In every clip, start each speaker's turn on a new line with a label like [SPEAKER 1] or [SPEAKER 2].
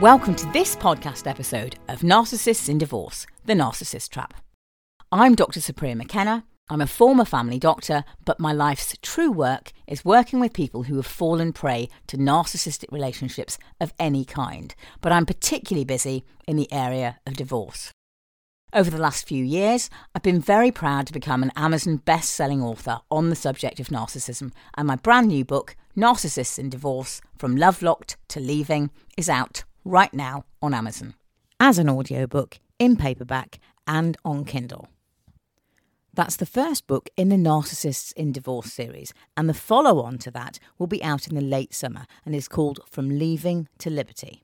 [SPEAKER 1] Welcome to this podcast episode of Narcissists in Divorce The Narcissist Trap. I'm Dr. Supriya McKenna. I'm a former family doctor, but my life's true work is working with people who have fallen prey to narcissistic relationships of any kind. But I'm particularly busy in the area of divorce. Over the last few years, I've been very proud to become an Amazon best selling author on the subject of narcissism, and my brand new book, Narcissists in Divorce From Love Locked to Leaving, is out right now on Amazon as an audiobook, in paperback, and on Kindle. That's the first book in the Narcissists in Divorce series, and the follow on to that will be out in the late summer and is called From Leaving to Liberty.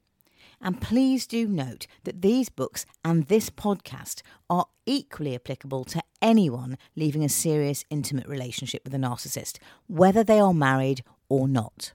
[SPEAKER 1] And please do note that these books and this podcast are equally applicable to anyone leaving a serious intimate relationship with a narcissist, whether they are married or not.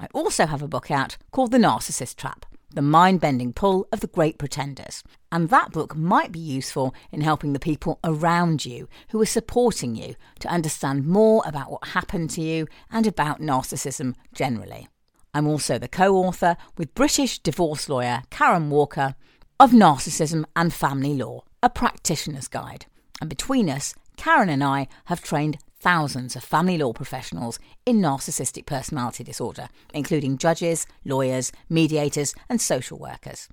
[SPEAKER 1] I also have a book out called The Narcissist Trap The Mind Bending Pull of the Great Pretenders. And that book might be useful in helping the people around you who are supporting you to understand more about what happened to you and about narcissism generally. I'm also the co author with British divorce lawyer Karen Walker of Narcissism and Family Law, a practitioner's guide. And between us, Karen and I have trained thousands of family law professionals in narcissistic personality disorder, including judges, lawyers, mediators, and social workers.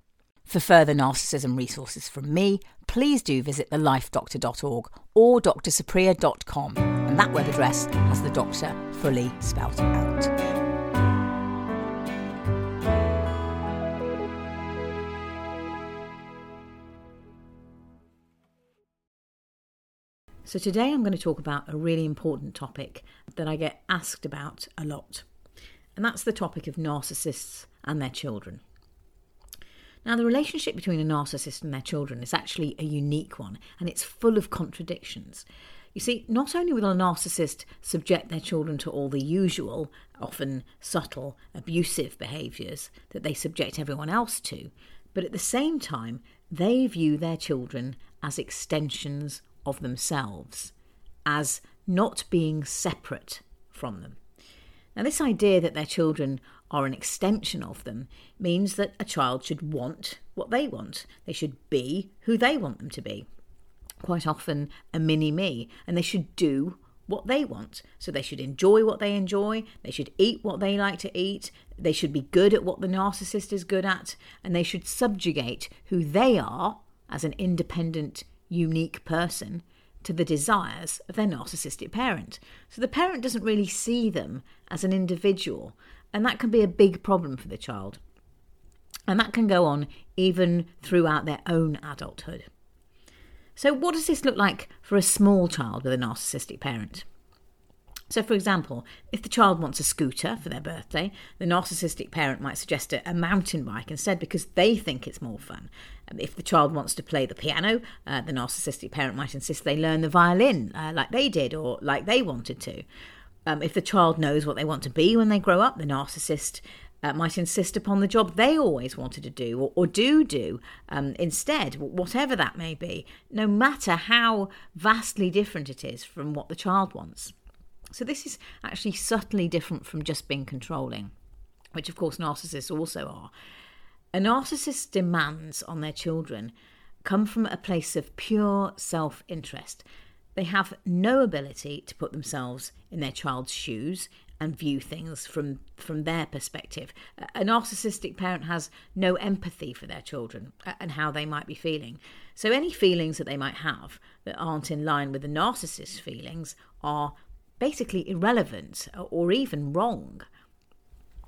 [SPEAKER 1] For further narcissism resources from me, please do visit thelifedoctor.org or drsupriya.com, and that web address has the doctor fully spelt out. So, today I'm going to talk about a really important topic that I get asked about a lot, and that's the topic of narcissists and their children. Now, the relationship between a narcissist and their children is actually a unique one, and it's full of contradictions. You see, not only will a narcissist subject their children to all the usual, often subtle, abusive behaviours that they subject everyone else to, but at the same time, they view their children as extensions of themselves as not being separate from them. Now, this idea that their children are an extension of them means that a child should want what they want. They should be who they want them to be. Quite often, a mini me, and they should do what they want. So they should enjoy what they enjoy, they should eat what they like to eat, they should be good at what the narcissist is good at, and they should subjugate who they are as an independent unique person to the desires of their narcissistic parent. So the parent doesn't really see them as an individual, and that can be a big problem for the child. And that can go on even throughout their own adulthood. So, what does this look like for a small child with a narcissistic parent? So, for example, if the child wants a scooter for their birthday, the narcissistic parent might suggest a, mountain bike instead because they think it's more fun. Um, if the child wants to play the piano, uh, the narcissistic parent might insist they learn the violin uh, like they did or like they wanted to. Um, if the child knows what they want to be when they grow up, the narcissist uh, might insist upon the job they always wanted to do or, or do do um, instead, whatever that may be, no matter how vastly different it is from what the child wants. So, this is actually subtly different from just being controlling, which of course narcissists also are. A narcissist's demands on their children come from a place of pure self interest. They have no ability to put themselves in their child's shoes and view things from, from their perspective. A narcissistic parent has no empathy for their children and how they might be feeling. So, any feelings that they might have that aren't in line with the narcissist's feelings are basically irrelevant or even wrong.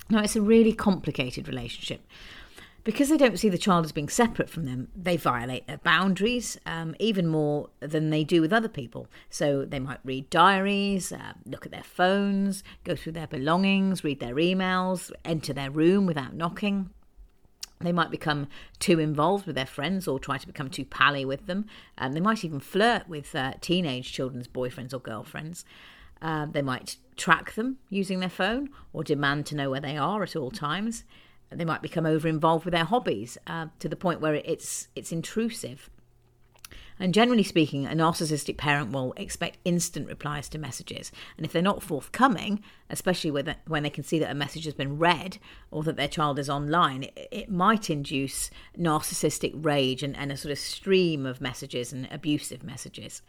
[SPEAKER 1] Now, it's a really complicated relationship. Because they don't see the child as being separate from them, they violate their boundaries um, even more than they do with other people. So they might read diaries, uh, look at their phones, go through their belongings, read their emails, enter their room without knocking. They might become too involved with their friends or try to become too pally with them. Um, they might even flirt with uh, teenage children's boyfriends or girlfriends. Uh, they might track them using their phone or demand to know where they are at all times. They might become over involved with their hobbies uh, to the point where it's it's intrusive. And generally speaking, a narcissistic parent will expect instant replies to messages. And if they're not forthcoming, especially when they can see that a message has been read or that their child is online, it, it might induce narcissistic rage and, and a sort of stream of messages and abusive messages.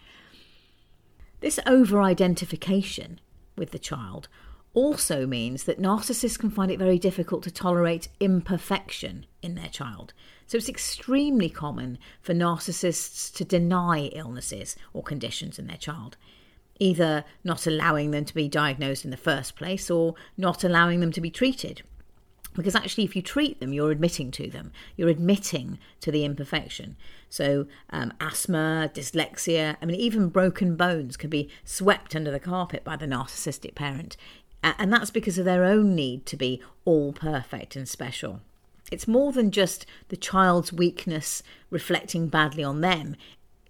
[SPEAKER 1] This over identification with the child also means that narcissists can find it very difficult to tolerate imperfection in their child. So it's extremely common for narcissists to deny illnesses or conditions in their child, either not allowing them to be diagnosed in the first place or not allowing them to be treated. Because actually, if you treat them, you're admitting to them. You're admitting to the imperfection. So, um, asthma, dyslexia, I mean, even broken bones can be swept under the carpet by the narcissistic parent. And that's because of their own need to be all perfect and special. It's more than just the child's weakness reflecting badly on them.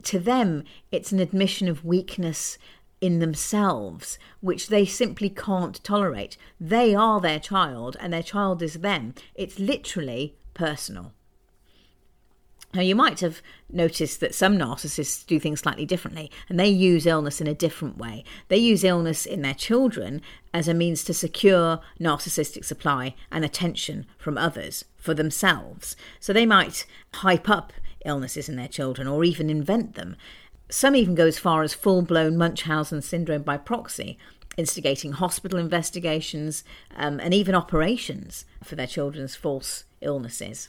[SPEAKER 1] To them, it's an admission of weakness in themselves, which they simply can't tolerate. They are their child, and their child is them. It's literally personal. Now, you might have noticed that some narcissists do things slightly differently and they use illness in a different way. They use illness in their children as a means to secure narcissistic supply and attention from others for themselves. So they might hype up illnesses in their children or even invent them. Some even go as far as full blown Munchausen syndrome by proxy, instigating hospital investigations um, and even operations for their children's false illnesses.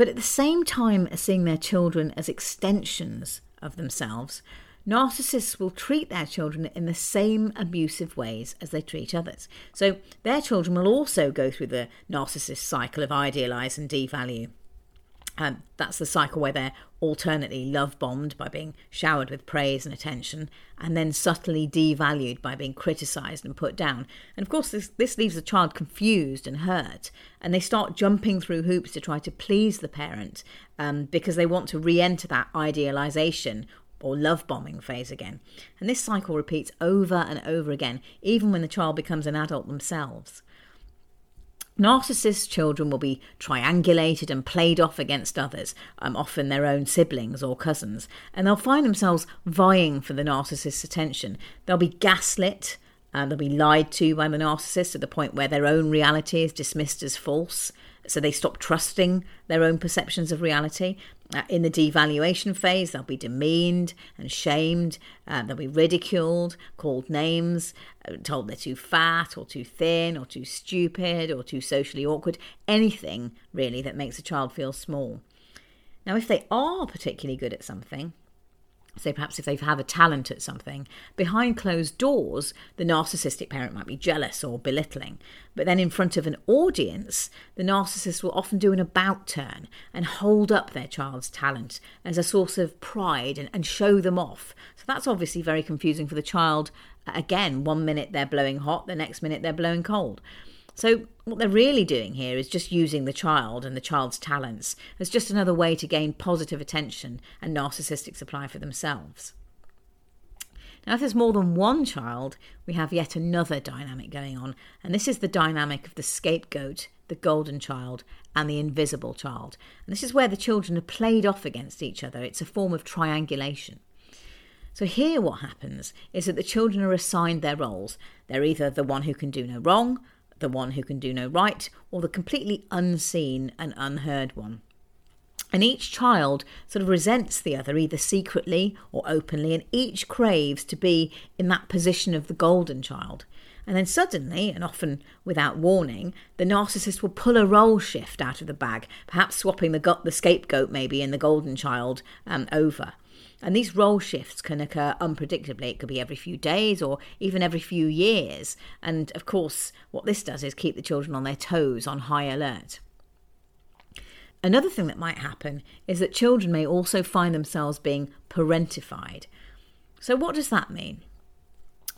[SPEAKER 1] But at the same time as seeing their children as extensions of themselves, narcissists will treat their children in the same abusive ways as they treat others. So their children will also go through the narcissist cycle of idealize and devalue. Um, that's the cycle where they're alternately love bombed by being showered with praise and attention, and then subtly devalued by being criticized and put down. And of course, this, this leaves the child confused and hurt, and they start jumping through hoops to try to please the parent um, because they want to re enter that idealization or love bombing phase again. And this cycle repeats over and over again, even when the child becomes an adult themselves. Narcissist children will be triangulated and played off against others, um, often their own siblings or cousins, and they'll find themselves vying for the narcissist's attention. They'll be gaslit, and they'll be lied to by the narcissist to the point where their own reality is dismissed as false. So they stop trusting their own perceptions of reality. Uh, in the devaluation phase, they'll be demeaned and shamed, uh, they'll be ridiculed, called names, uh, told they're too fat or too thin or too stupid or too socially awkward, anything really that makes a child feel small. Now, if they are particularly good at something, so perhaps if they have a talent at something, behind closed doors, the narcissistic parent might be jealous or belittling. But then in front of an audience, the narcissist will often do an about turn and hold up their child's talent as a source of pride and, and show them off. So that's obviously very confusing for the child. Again, one minute they're blowing hot, the next minute they're blowing cold. So, what they're really doing here is just using the child and the child's talents as just another way to gain positive attention and narcissistic supply for themselves. Now, if there's more than one child, we have yet another dynamic going on, and this is the dynamic of the scapegoat, the golden child, and the invisible child. And this is where the children are played off against each other. It's a form of triangulation. So, here what happens is that the children are assigned their roles. They're either the one who can do no wrong, the one who can do no right, or the completely unseen and unheard one. And each child sort of resents the other, either secretly or openly, and each craves to be in that position of the golden child. And then suddenly, and often without warning, the narcissist will pull a role shift out of the bag, perhaps swapping the, the scapegoat maybe and the golden child um, over. And these role shifts can occur unpredictably. It could be every few days or even every few years. And of course, what this does is keep the children on their toes, on high alert. Another thing that might happen is that children may also find themselves being parentified. So, what does that mean?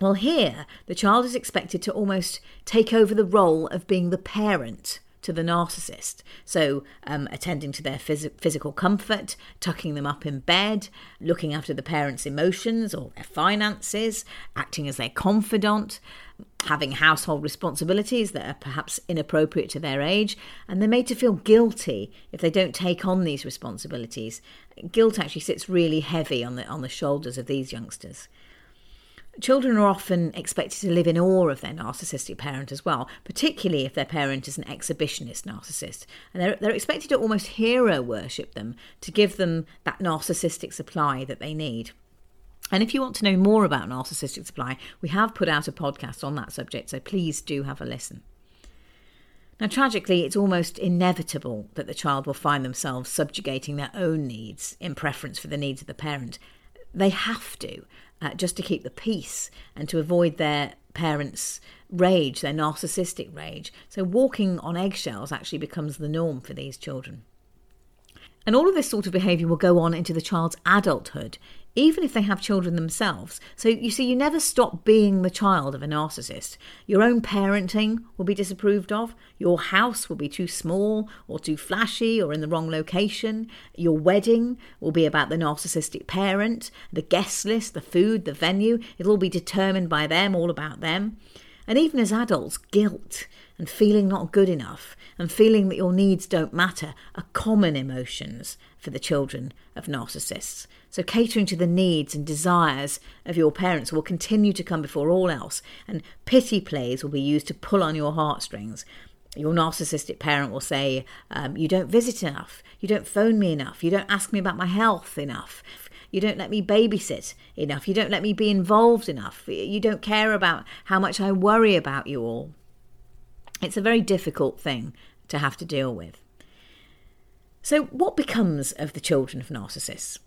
[SPEAKER 1] Well, here, the child is expected to almost take over the role of being the parent to the narcissist. So, um, attending to their phys- physical comfort, tucking them up in bed, looking after the parents' emotions or their finances, acting as their confidant, having household responsibilities that are perhaps inappropriate to their age, and they're made to feel guilty if they don't take on these responsibilities. Guilt actually sits really heavy on the on the shoulders of these youngsters. Children are often expected to live in awe of their narcissistic parent as well, particularly if their parent is an exhibitionist narcissist. And they're, they're expected to almost hero worship them to give them that narcissistic supply that they need. And if you want to know more about narcissistic supply, we have put out a podcast on that subject, so please do have a listen. Now, tragically, it's almost inevitable that the child will find themselves subjugating their own needs in preference for the needs of the parent. They have to, uh, just to keep the peace and to avoid their parents' rage, their narcissistic rage. So, walking on eggshells actually becomes the norm for these children. And all of this sort of behaviour will go on into the child's adulthood even if they have children themselves. So you see, you never stop being the child of a narcissist. Your own parenting will be disapproved of. Your house will be too small or too flashy or in the wrong location. Your wedding will be about the narcissistic parent. The guest list, the food, the venue, it'll all be determined by them, all about them. And even as adults, guilt and feeling not good enough and feeling that your needs don't matter are common emotions for the children of narcissists. So, catering to the needs and desires of your parents will continue to come before all else, and pity plays will be used to pull on your heartstrings. Your narcissistic parent will say, um, You don't visit enough, you don't phone me enough, you don't ask me about my health enough, you don't let me babysit enough, you don't let me be involved enough, you don't care about how much I worry about you all. It's a very difficult thing to have to deal with. So, what becomes of the children of narcissists?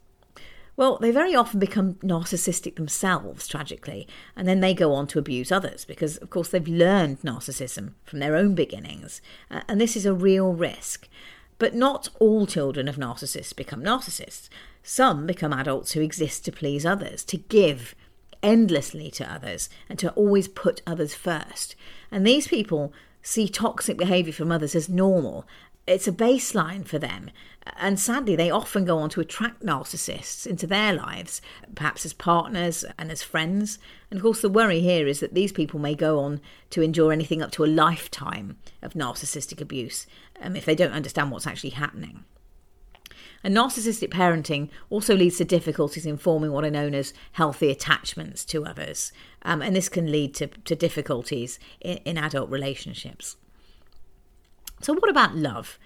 [SPEAKER 1] Well, they very often become narcissistic themselves, tragically, and then they go on to abuse others because, of course, they've learned narcissism from their own beginnings, uh, and this is a real risk. But not all children of narcissists become narcissists. Some become adults who exist to please others, to give endlessly to others, and to always put others first. And these people see toxic behaviour from others as normal it's a baseline for them. And sadly, they often go on to attract narcissists into their lives, perhaps as partners and as friends. And of course, the worry here is that these people may go on to endure anything up to a lifetime of narcissistic abuse um, if they don't understand what's actually happening. And narcissistic parenting also leads to difficulties in forming what are known as healthy attachments to others. Um, and this can lead to, to difficulties in, in adult relationships. So, what about love?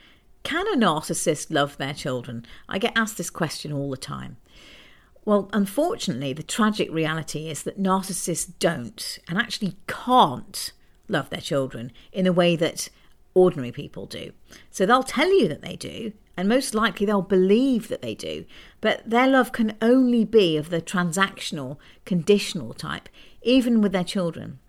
[SPEAKER 1] Can a narcissist love their children? I get asked this question all the time. Well, unfortunately, the tragic reality is that narcissists don't and actually can't love their children in a way that ordinary people do. So they'll tell you that they do, and most likely they'll believe that they do, but their love can only be of the transactional, conditional type, even with their children.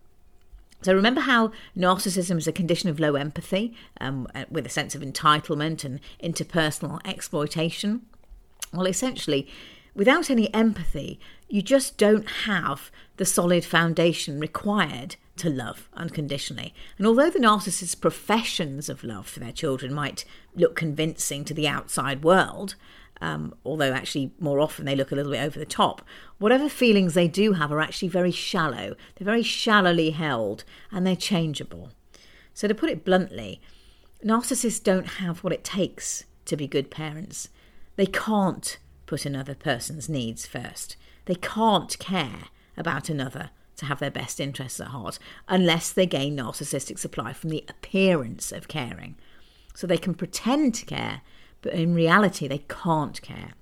[SPEAKER 1] So remember how narcissism is a condition of low empathy, um, uh, with a sense of entitlement and interpersonal exploitation? Well, essentially, without any empathy, you just don't have the solid foundation required to love unconditionally. And although the narcissist's professions of love for their children might look convincing to the outside world, um, although actually more often they look a little bit over the top. Whatever feelings they do have are actually very shallow. They're very shallowly held and they're changeable. So, to put it bluntly, narcissists don't have what it takes to be good parents. They can't put another person's needs first. They can't care about another to have their best interests at heart unless they gain narcissistic supply from the appearance of caring. So they can pretend to care but in reality, they can't care.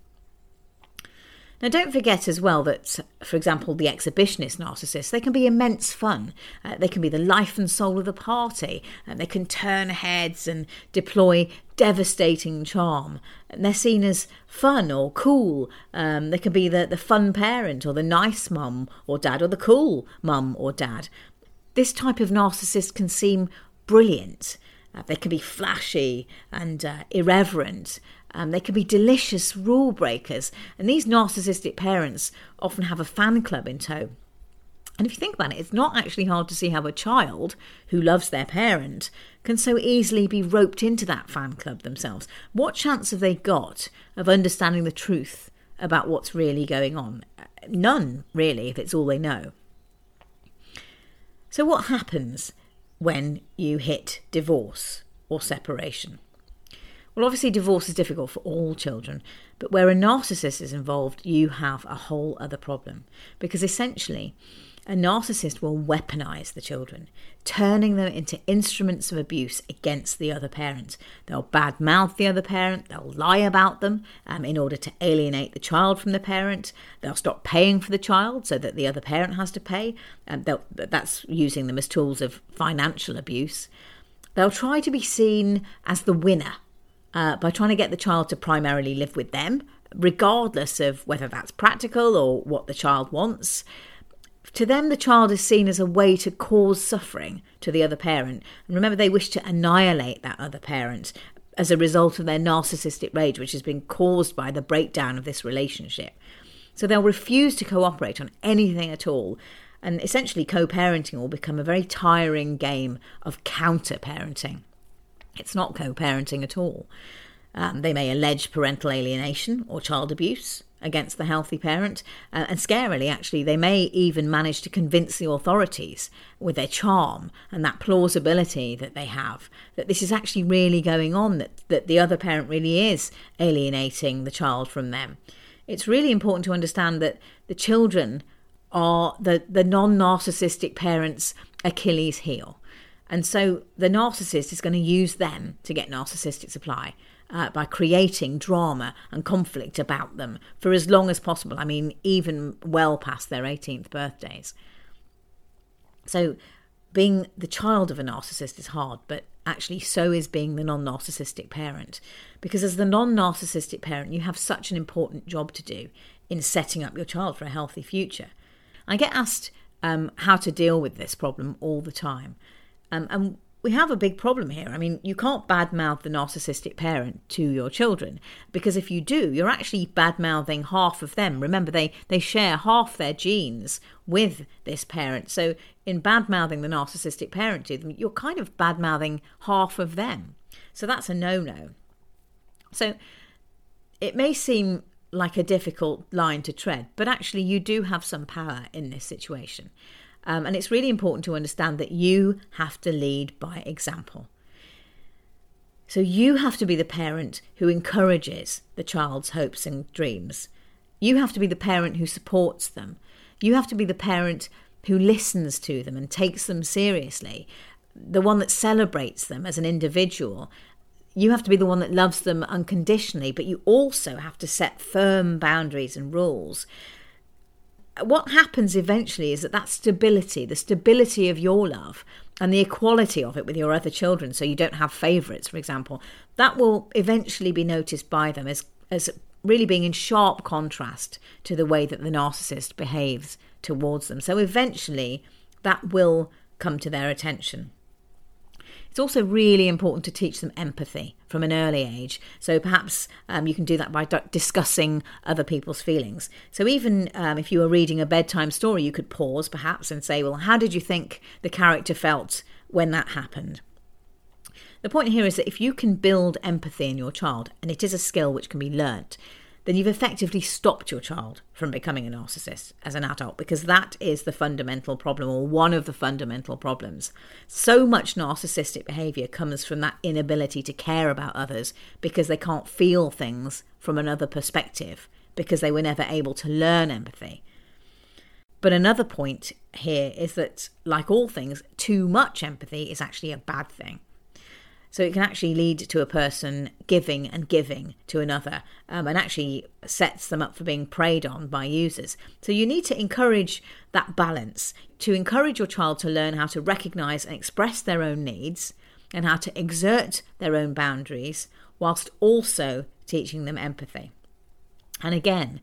[SPEAKER 1] Now, don't forget as well that, for example, the exhibitionist narcissists, they can be immense fun. Uh, they can be the life and soul of the party, and they can turn heads and deploy devastating charm. And they're seen as fun or cool. Um, they can be the, the fun parent or the nice mum or dad or the cool mum or dad. This type of narcissist can seem brilliant. Uh, they can be flashy and uh, irreverent. Um, they can be delicious rule breakers. And these narcissistic parents often have a fan club in tow. And if you think about it, it's not actually hard to see how a child who loves their parent can so easily be roped into that fan club themselves. What chance have they got of understanding the truth about what's really going on? None, really, if it's all they know. So, what happens when you hit divorce or separation? Well, obviously, divorce is difficult for all children, but where a narcissist is involved, you have a whole other problem. Because essentially, a narcissist will weaponize the children, turning them into instruments of abuse against the other parent. They'll badmouth the other parent, they'll lie about them um, in order to alienate the child from the parent, they'll stop paying for the child so that the other parent has to pay. Um, that's using them as tools of financial abuse. They'll try to be seen as the winner uh, by trying to get the child to primarily live with them, regardless of whether that's practical or what the child wants. To them, the child is seen as a way to cause suffering to the other parent. And remember, they wish to annihilate that other parent as a result of their narcissistic rage, which has been caused by the breakdown of this relationship. So they'll refuse to cooperate on anything at all. And essentially, co parenting will become a very tiring game of counter parenting. It's not co parenting at all. Um, they may allege parental alienation or child abuse against the healthy parent. Uh, and scarily, actually, they may even manage to convince the authorities with their charm and that plausibility that they have that this is actually really going on, that, that the other parent really is alienating the child from them. It's really important to understand that the children are the, the non narcissistic parents' Achilles heel. And so the narcissist is going to use them to get narcissistic supply uh, by creating drama and conflict about them for as long as possible. I mean, even well past their 18th birthdays. So, being the child of a narcissist is hard, but actually, so is being the non narcissistic parent. Because as the non narcissistic parent, you have such an important job to do in setting up your child for a healthy future. I get asked um, how to deal with this problem all the time. Um, and we have a big problem here. I mean, you can't badmouth the narcissistic parent to your children because if you do, you're actually badmouthing half of them. Remember, they, they share half their genes with this parent. So, in badmouthing the narcissistic parent to them, you're kind of badmouthing half of them. So, that's a no no. So, it may seem like a difficult line to tread, but actually, you do have some power in this situation. Um, and it's really important to understand that you have to lead by example. So you have to be the parent who encourages the child's hopes and dreams. You have to be the parent who supports them. You have to be the parent who listens to them and takes them seriously, the one that celebrates them as an individual. You have to be the one that loves them unconditionally, but you also have to set firm boundaries and rules what happens eventually is that that stability, the stability of your love and the equality of it with your other children, so you don't have favourites, for example, that will eventually be noticed by them as, as really being in sharp contrast to the way that the narcissist behaves towards them. So eventually that will come to their attention. It's also really important to teach them empathy from an early age. So perhaps um, you can do that by d- discussing other people's feelings. So even um, if you were reading a bedtime story, you could pause perhaps and say, Well, how did you think the character felt when that happened? The point here is that if you can build empathy in your child, and it is a skill which can be learnt, then you've effectively stopped your child from becoming a narcissist as an adult because that is the fundamental problem or one of the fundamental problems. So much narcissistic behavior comes from that inability to care about others because they can't feel things from another perspective because they were never able to learn empathy. But another point here is that, like all things, too much empathy is actually a bad thing. So it can actually lead to a person giving and giving to another um, and actually sets them up for being preyed on by users. So you need to encourage that balance to encourage your child to learn how to recognize and express their own needs and how to exert their own boundaries whilst also teaching them empathy. And again,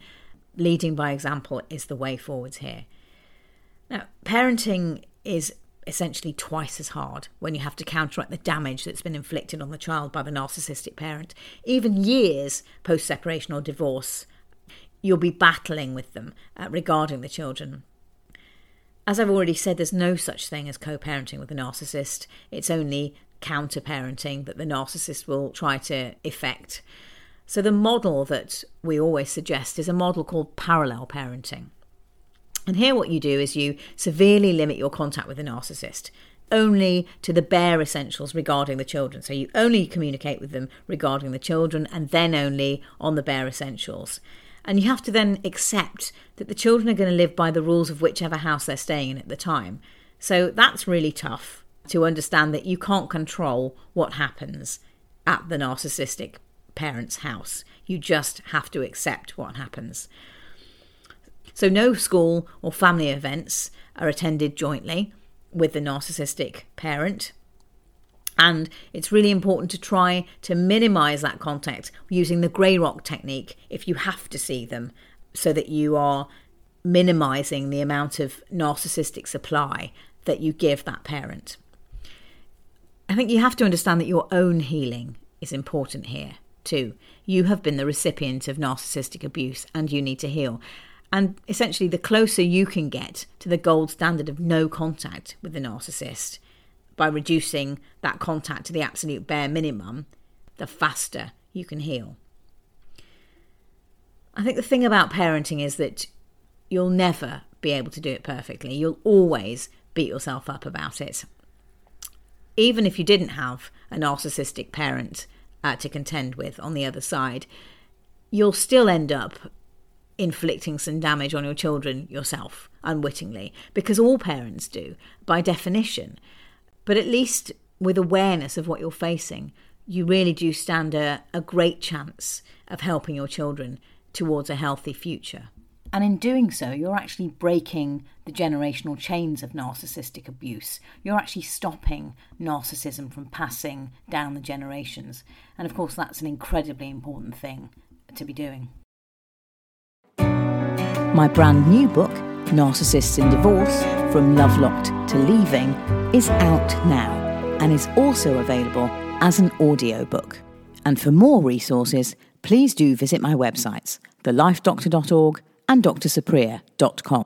[SPEAKER 1] leading by example is the way forwards here. Now, parenting is essentially twice as hard when you have to counteract the damage that's been inflicted on the child by the narcissistic parent. Even years post separation or divorce, you'll be battling with them uh, regarding the children. As I've already said, there's no such thing as co parenting with a narcissist. It's only counter parenting that the narcissist will try to effect. So, the model that we always suggest is a model called parallel parenting. And here, what you do is you severely limit your contact with the narcissist only to the bare essentials regarding the children. So, you only communicate with them regarding the children and then only on the bare essentials. And you have to then accept that the children are going to live by the rules of whichever house they're staying in at the time. So, that's really tough to understand that you can't control what happens at the narcissistic parent's house. You just have to accept what happens. So, no school or family events are attended jointly with the narcissistic parent. And it's really important to try to minimize that contact using the grey rock technique if you have to see them, so that you are minimizing the amount of narcissistic supply that you give that parent. I think you have to understand that your own healing is important here too. You have been the recipient of narcissistic abuse and you need to heal. And essentially, the closer you can get to the gold standard of no contact with the narcissist by reducing that contact to the absolute bare minimum, the faster you can heal. I think the thing about parenting is that you'll never be able to do it perfectly. You'll always beat yourself up about it. Even if you didn't have a narcissistic parent uh, to contend with on the other side, you'll still end up inflicting some damage on your children yourself unwittingly, because all parents do by definition. But at least with awareness of what you're facing, you really do stand a, a great chance of helping your children towards a healthy future. And in doing so, you're actually breaking the generational chains of narcissistic abuse. You're actually stopping narcissism from passing down the generations. And of course, that's an incredibly important thing to be doing. My brand new book, Narcissists in Divorce From Lovelocked to Leaving, is out now and is also available as an audiobook. And for more resources, please do visit my websites, thelifedoctor.org and drsupriya.com.